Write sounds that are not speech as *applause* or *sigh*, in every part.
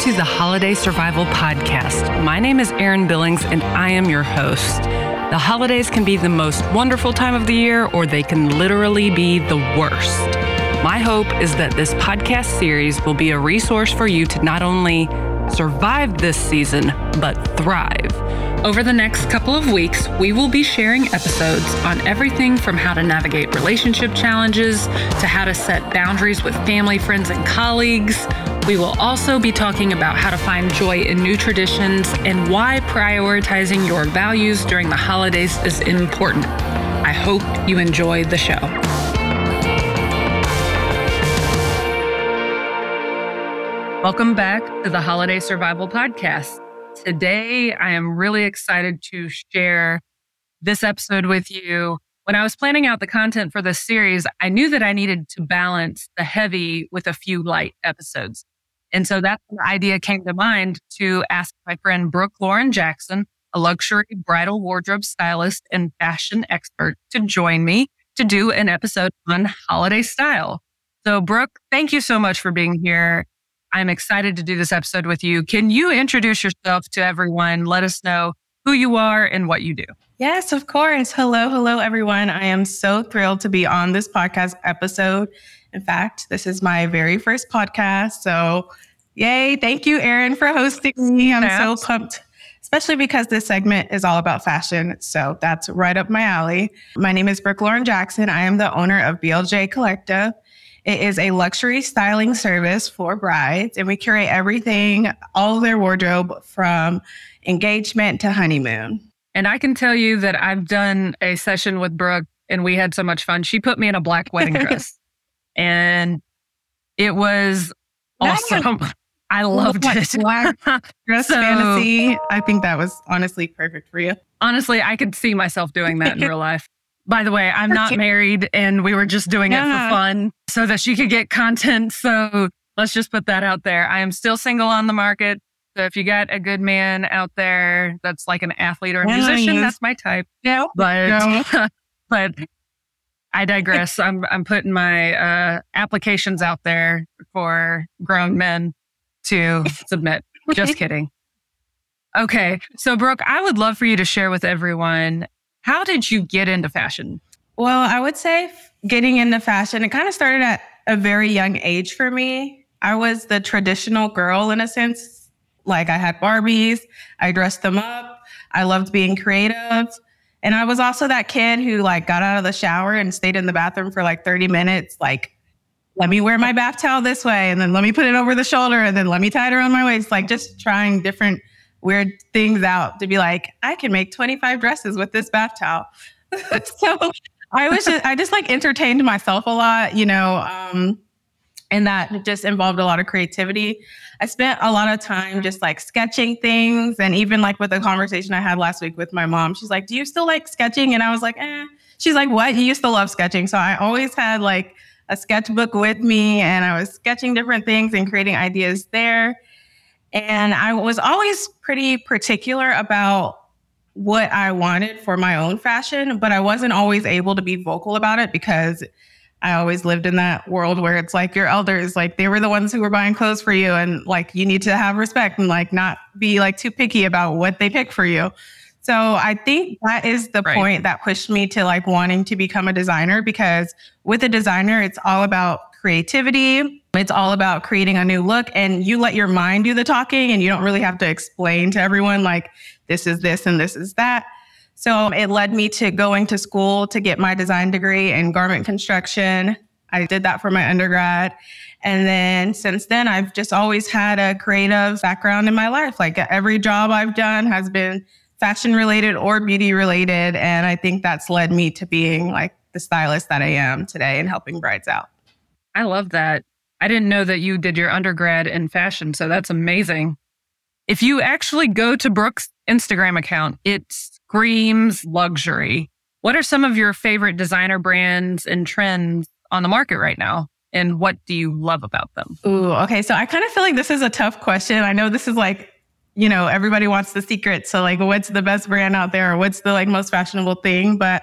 to the Holiday Survival Podcast. My name is Erin Billings, and I am your host. The holidays can be the most wonderful time of the year, or they can literally be the worst. My hope is that this podcast series will be a resource for you to not only survive this season, but thrive. Over the next couple of weeks, we will be sharing episodes on everything from how to navigate relationship challenges to how to set boundaries with family, friends, and colleagues. We will also be talking about how to find joy in new traditions and why prioritizing your values during the holidays is important. I hope you enjoy the show. Welcome back to the Holiday Survival Podcast. Today, I am really excited to share this episode with you. When I was planning out the content for this series, I knew that I needed to balance the heavy with a few light episodes. And so that's the idea came to mind to ask my friend Brooke Lauren Jackson, a luxury bridal wardrobe stylist and fashion expert, to join me to do an episode on holiday style. So, Brooke, thank you so much for being here. I'm excited to do this episode with you. Can you introduce yourself to everyone? Let us know who you are and what you do. Yes, of course. Hello, hello, everyone. I am so thrilled to be on this podcast episode. In fact, this is my very first podcast. So, yay. Thank you, Erin, for hosting me. I'm so pumped, especially because this segment is all about fashion. So, that's right up my alley. My name is Brooke Lauren Jackson. I am the owner of BLJ Collective. It is a luxury styling service for brides, and we curate everything, all of their wardrobe from engagement to honeymoon. And I can tell you that I've done a session with Brooke and we had so much fun. She put me in a black wedding *laughs* dress and it was awesome. *laughs* I loved it. Black *laughs* dress so, fantasy. I think that was honestly perfect for you. Honestly, I could see myself doing that in real life. By the way, I'm not married and we were just doing yeah. it for fun so that she could get content. So let's just put that out there. I am still single on the market. So if you got a good man out there that's like an athlete or a musician, that's my type. Yeah. But *laughs* but I digress. I'm I'm putting my uh, applications out there for grown men to *laughs* submit. Just kidding. Okay. So Brooke, I would love for you to share with everyone how did you get into fashion? Well, I would say getting into fashion, it kind of started at a very young age for me. I was the traditional girl in a sense. Like I had Barbies, I dressed them up, I loved being creative. And I was also that kid who like got out of the shower and stayed in the bathroom for like 30 minutes, like, let me wear my bath towel this way, and then let me put it over the shoulder, and then let me tie it around my waist, like just trying different weird things out to be like, I can make 25 dresses with this bath towel. *laughs* *laughs* so I was just, I just like entertained myself a lot, you know, um, and that just involved a lot of creativity. I spent a lot of time just like sketching things. And even like with the conversation I had last week with my mom, she's like, Do you still like sketching? And I was like, Eh. She's like, What? You used to love sketching. So I always had like a sketchbook with me and I was sketching different things and creating ideas there. And I was always pretty particular about what I wanted for my own fashion, but I wasn't always able to be vocal about it because I always lived in that world where it's like your elders, like they were the ones who were buying clothes for you. And like you need to have respect and like not be like too picky about what they pick for you. So I think that is the right. point that pushed me to like wanting to become a designer because with a designer, it's all about creativity. It's all about creating a new look and you let your mind do the talking and you don't really have to explain to everyone like this is this and this is that. So it led me to going to school to get my design degree in garment construction. I did that for my undergrad. And then since then, I've just always had a creative background in my life. Like every job I've done has been fashion related or beauty related. And I think that's led me to being like the stylist that I am today and helping brides out. I love that. I didn't know that you did your undergrad in fashion, so that's amazing. If you actually go to Brooke's Instagram account, it screams luxury. What are some of your favorite designer brands and trends on the market right now? And what do you love about them? Ooh, okay. So I kind of feel like this is a tough question. I know this is like, you know, everybody wants the secret. So like, what's the best brand out there? What's the like most fashionable thing? But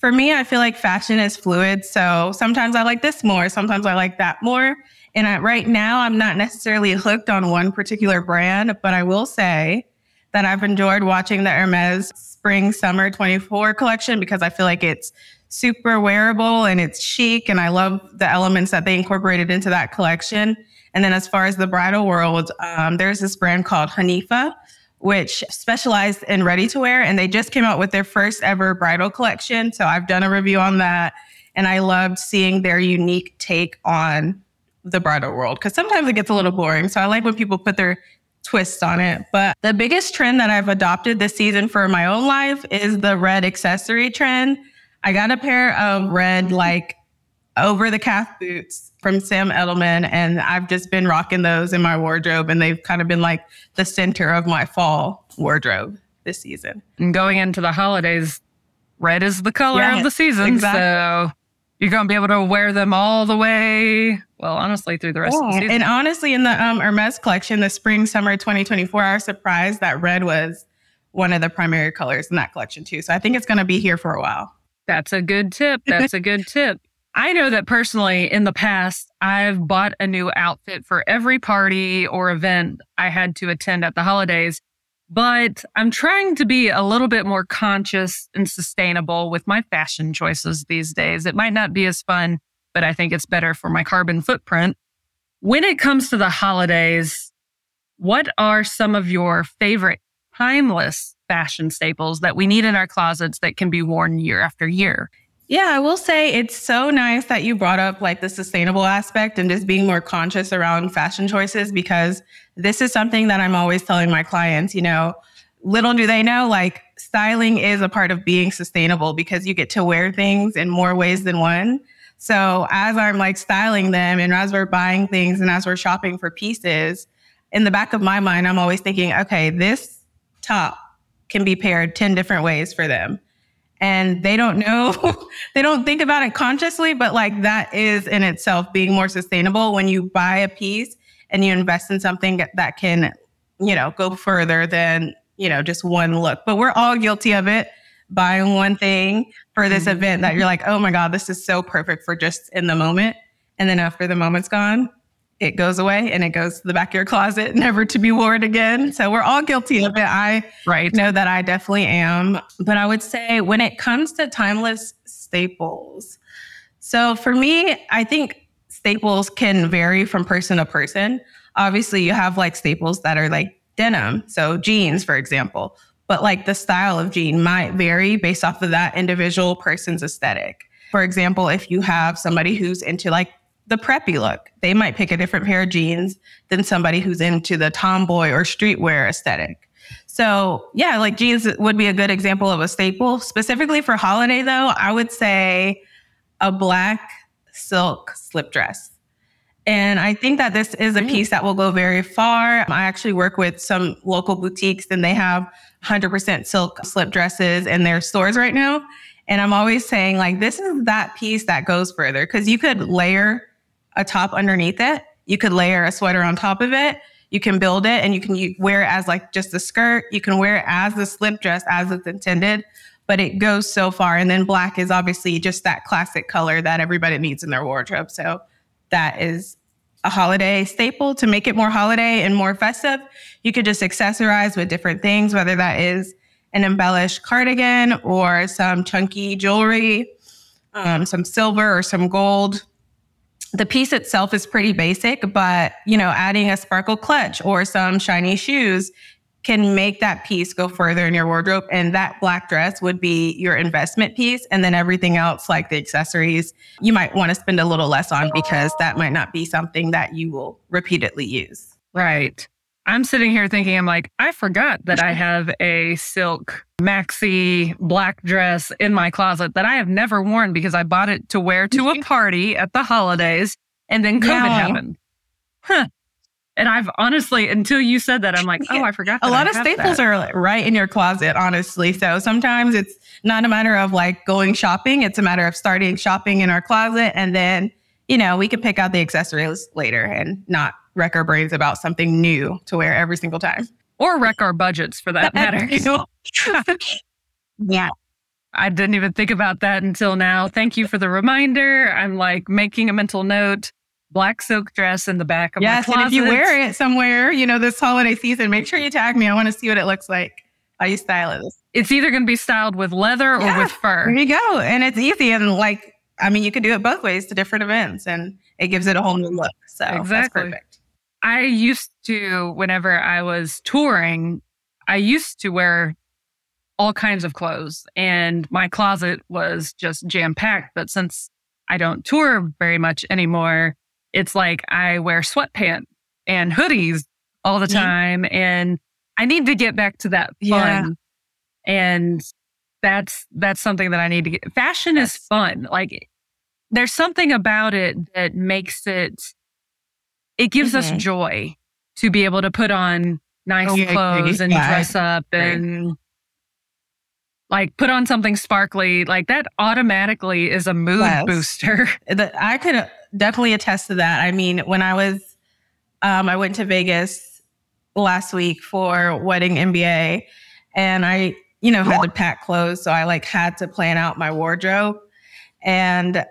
for me, I feel like fashion is fluid. So sometimes I like this more, sometimes I like that more. And I, right now, I'm not necessarily hooked on one particular brand, but I will say that I've enjoyed watching the Hermes Spring Summer 24 collection because I feel like it's super wearable and it's chic. And I love the elements that they incorporated into that collection. And then as far as the bridal world, um, there's this brand called Hanifa, which specialized in ready to wear. And they just came out with their first ever bridal collection. So I've done a review on that. And I loved seeing their unique take on the bridal world because sometimes it gets a little boring. So I like when people put their twist on it. But the biggest trend that I've adopted this season for my own life is the red accessory trend. I got a pair of red, like over the calf boots from Sam Edelman, and I've just been rocking those in my wardrobe, and they've kind of been like the center of my fall wardrobe this season. And going into the holidays, red is the color yes, of the season. Exactly. So you're going to be able to wear them all the way. Well, honestly, through the rest yeah. of the season. And honestly, in the um, Hermes collection, the spring summer 2024, I was surprised that red was one of the primary colors in that collection too. So I think it's going to be here for a while. That's a good tip. That's a good tip. I know that personally in the past, I've bought a new outfit for every party or event I had to attend at the holidays but I'm trying to be a little bit more conscious and sustainable with my fashion choices these days. It might not be as fun, but I think it's better for my carbon footprint. When it comes to the holidays, what are some of your favorite timeless fashion staples that we need in our closets that can be worn year after year? Yeah, I will say it's so nice that you brought up like the sustainable aspect and just being more conscious around fashion choices because this is something that I'm always telling my clients, you know, little do they know like styling is a part of being sustainable because you get to wear things in more ways than one. So as I'm like styling them and as we're buying things and as we're shopping for pieces, in the back of my mind, I'm always thinking, okay, this top can be paired 10 different ways for them and they don't know *laughs* they don't think about it consciously but like that is in itself being more sustainable when you buy a piece and you invest in something that can you know go further than you know just one look but we're all guilty of it buying one thing for this mm-hmm. event that you're like oh my god this is so perfect for just in the moment and then after the moment's gone it goes away and it goes to the back of your closet, *laughs* never to be worn again. So we're all guilty of it. I right. know that I definitely am. But I would say when it comes to timeless staples, so for me, I think staples can vary from person to person. Obviously, you have like staples that are like denim, so jeans, for example. But like the style of jean might vary based off of that individual person's aesthetic. For example, if you have somebody who's into like the preppy look. They might pick a different pair of jeans than somebody who's into the tomboy or streetwear aesthetic. So, yeah, like jeans would be a good example of a staple. Specifically for holiday, though, I would say a black silk slip dress. And I think that this is a piece that will go very far. I actually work with some local boutiques and they have 100% silk slip dresses in their stores right now. And I'm always saying, like, this is that piece that goes further because you could layer a top underneath it. You could layer a sweater on top of it. You can build it and you can wear it as like just a skirt. You can wear it as the slip dress as it's intended, but it goes so far. And then black is obviously just that classic color that everybody needs in their wardrobe. So that is a holiday staple to make it more holiday and more festive. You could just accessorize with different things, whether that is an embellished cardigan or some chunky jewelry, um, some silver or some gold the piece itself is pretty basic, but you know, adding a sparkle clutch or some shiny shoes can make that piece go further in your wardrobe. And that black dress would be your investment piece. And then everything else, like the accessories, you might want to spend a little less on because that might not be something that you will repeatedly use. Right. I'm sitting here thinking, I'm like, I forgot that I *laughs* have a silk maxi black dress in my closet that I have never worn because I bought it to wear to a *laughs* party at the holidays and then COVID yeah. happened. Huh. And I've honestly, until you said that, I'm like, oh, I forgot. a lot I of staples that. are right in your closet, honestly. So sometimes it's not a matter of like going shopping. It's a matter of starting shopping in our closet. And then, you know, we can pick out the accessories later and not wreck our brains about something new to wear every single time. Or wreck our budgets for that matter. *laughs* yeah. I didn't even think about that until now. Thank you for the reminder. I'm like making a mental note. black silk dress in the back of yes, my closet. Yes, and if you wear it somewhere, you know, this holiday season, make sure you tag me. I want to see what it looks like. How you style it. it's either going to be styled with leather or Yeah. with fur. There you go. And it's easy. And like, I mean, you could do it both ways to different events and it gives it a whole new look. So that's Exactly. perfect. I used to, whenever I was touring, I used to wear all kinds of clothes and my closet was just jam packed. But since I don't tour very much anymore, it's like I wear sweatpants and hoodies all the time. And I need to get back to that fun. Yeah. And that's that's something that I need to get. Fashion is fun. Like there's something about it that makes it it gives us Mhm. joy to be able to put on nice agree. clothes and Yeah, dress up and like put on something sparkly like that automatically is a mood Yes. booster *laughs* The, I could definitely attest to that. I mean, when I was, um, I went to Vegas last week for wedding MBA, and I, you know, had to pack clothes, so I like had to plan out my wardrobe, and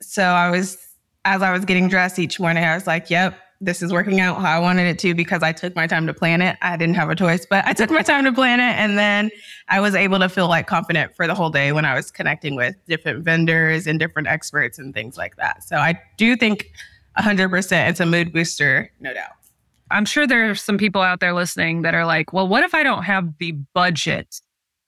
so I was, as I was getting dressed each morning, I was like, "Yep." This is working out how I wanted it to because I took my time to plan it. I didn't have a choice, but I took my time to plan it. And then I was able to feel like confident for the whole day when I was connecting with different vendors and different experts and things like that. So I do think 100% it's a mood booster, no doubt. i'm sure there are some people out there listening that are like well what if i don't have the budget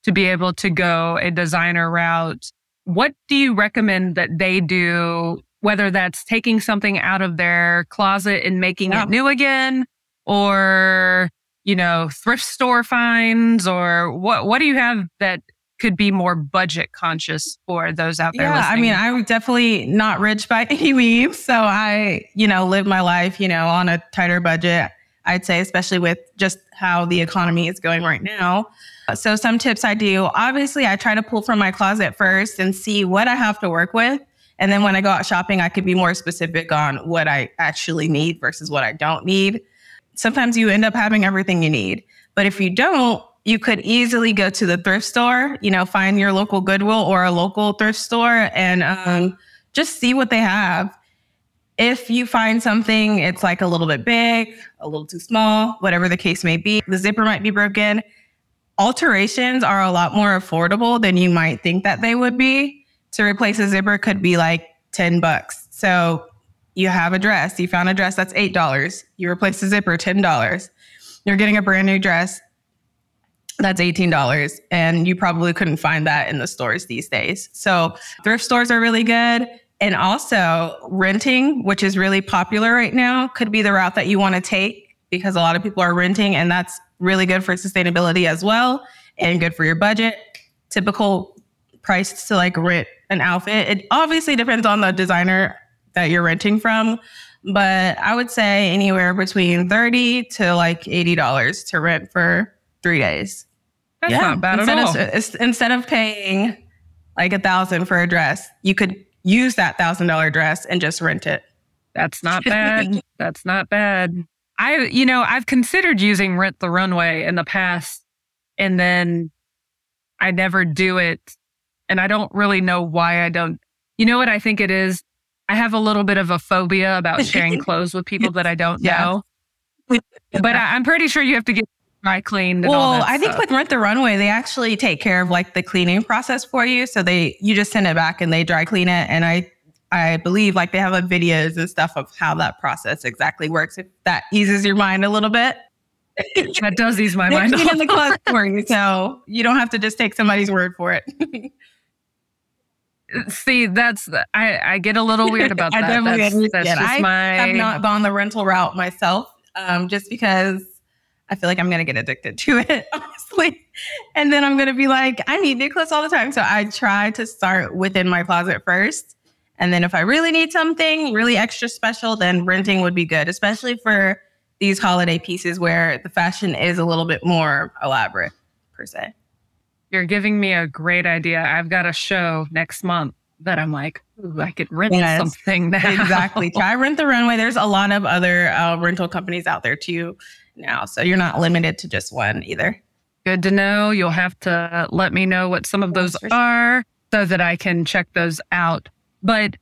to be able to go a designer route what do you recommend that they do whether that's taking something out of their closet and making Yeah. it new again or you know thrift store finds or what what do you have that could be more budget conscious for those out there Yeah, I mean, I'm definitely not rich by *laughs* any means. So I, you know, live my life, you know, on a tighter budget, I'd say, especially with just how the economy is going right now. So some tips I do, obviously, I try to pull from my closet first and see what I have to work with. And then when I go out shopping, I could be more specific on what I actually need versus what I don't need. Sometimes you end up having everything you need. But if you don't, you could easily go to the thrift store, you know, find your local Goodwill or a local thrift store and um, just see what they have. If you find something, it's like a little bit big, a little too small, whatever the case may be, the zipper might be broken. Alterations are a lot more affordable than you might think that they would be. To replace a zipper could be like 10 bucks. So you have a dress, you found a dress that's $8. You replace the zipper, $10. You're getting a brand new dress that's $18 and you probably couldn't find that in the stores these days. So thrift stores are really good. And also renting, which is really popular right now, could be the route that you want to take because a lot of people are renting and that's really good for sustainability as well and good for your budget. Typical price to like rent an outfit. It obviously depends on the designer that you're renting from, but I would say anywhere between 30 to like $80 to rent for three days. that's not bad instead at all Of, instead of paying like a thousand for a dress, you could use that thousand dollar dress and just rent it. That's not *laughs* bad. That's not bad. I, you know, I've considered using Rent the Runway in the past and then I never do it. And I don't really know why I don't. You know what I think it is? I have a little bit of a phobia about *laughs* sharing clothes with people that I don't Yeah. know. But I, I'm pretty sure you have to get dry cleaned. And all well, I think with Rent the Runway, they actually take care of like the cleaning process for you. So they you just send it back and they dry clean it. And I I believe like they have like videos and stuff of how that process exactly works. If that eases your mind a little bit. *laughs* that does ease my mind. cleaning the closet for you, so you don't have to just take somebody's word for it. *laughs* See, that's I, I get a little weird about *laughs* I that. definitely that's, that's just I my I've not gone the rental route myself, um, just because I feel like I'm gonna get addicted to it, *laughs* honestly. And then I'm gonna be like, I need new clothes all the time. So I try to start within my closet first. And then if I really need something really extra special, then renting would be good, especially for these holiday pieces where the fashion is a little bit more elaborate, per se. You're giving me a great idea. I've got a show next month that I'm like, ooh, I could rent Yes. something now. exactly. Try *laughs* Rent the Runway. There's a lot of other uh, rental companies out there too now. So you're not limited to just one either. Good to know. You'll have to let me know what some of those Yes, for sure. are so that I can check those out. But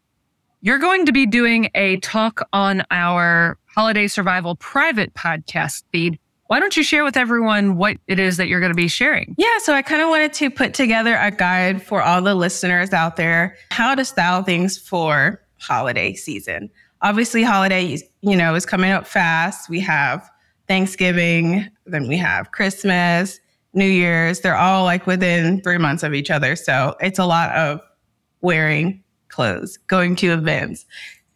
you're going to be doing a talk on our holiday survival private podcast feed. Why don't you share with everyone what it is that you're going to be sharing? Yeah, so I kind of wanted to put together a guide for all the listeners out there how to style things for holiday season. Obviously, holiday, you know, is coming up fast. We have Thanksgiving, then we have Christmas, New Year's. They're all like within three months of each other. So it's a lot of wearing clothes, going to events,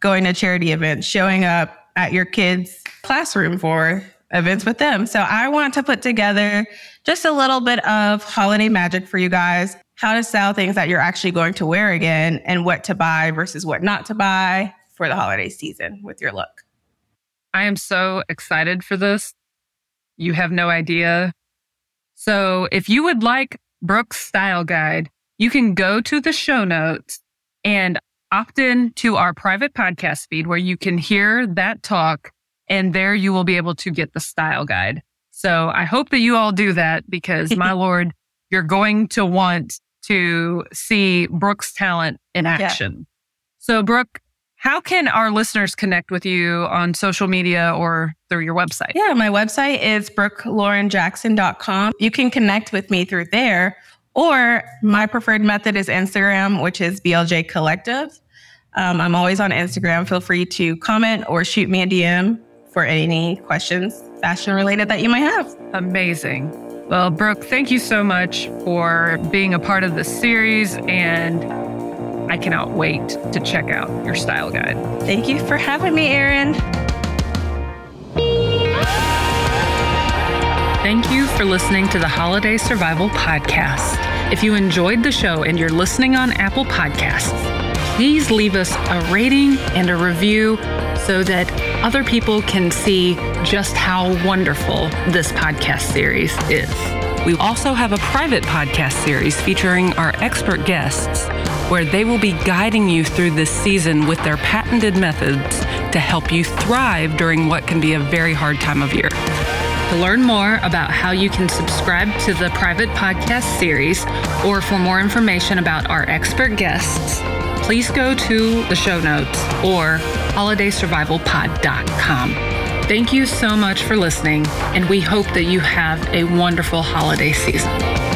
going to charity events, showing up at your kids' classroom for events with them. So I want to put together just a little bit of holiday magic for you guys, how to sell things that you're actually going to wear again and what to buy versus what not to buy for the holiday season with your look. I am so excited for this. You have no idea. So if you would like Brooke's style guide, you can go to the show notes and opt in to our private podcast feed where you can hear that talk and there you will be able to get the style guide. So I hope that you all do that because my *laughs* Lord, you're going to want to see Brooke's talent in action. Yeah. So Brooke, how can our listeners connect with you on social media or through your website? Yeah, my website is brookelaurenjackson.com. You can connect with me through there or my preferred method is Instagram, which is BLJ Collective. Um, I'm always on Instagram. Feel free to comment or shoot me a DM for any questions fashion related that you might have. Amazing. Well, Brooke, thank you so much for being a part of this series, and I cannot wait to check out your style guide. Thank you for having me, Erin. Thank you for listening to the Holiday Survival Podcast. If you enjoyed the show and you're listening on Apple Podcasts, please leave us a rating and a review so that other people can see just how wonderful this podcast series is. We also have a private podcast series featuring our expert guests where they will be guiding you through this season with their patented methods to help you thrive during what can be a very hard time of year. To learn more about how you can subscribe to the private podcast series or for more information about our expert guests, please go to the show notes or holidaysurvivalpod.com. Thank you so much for listening, and we hope that you have a wonderful holiday season.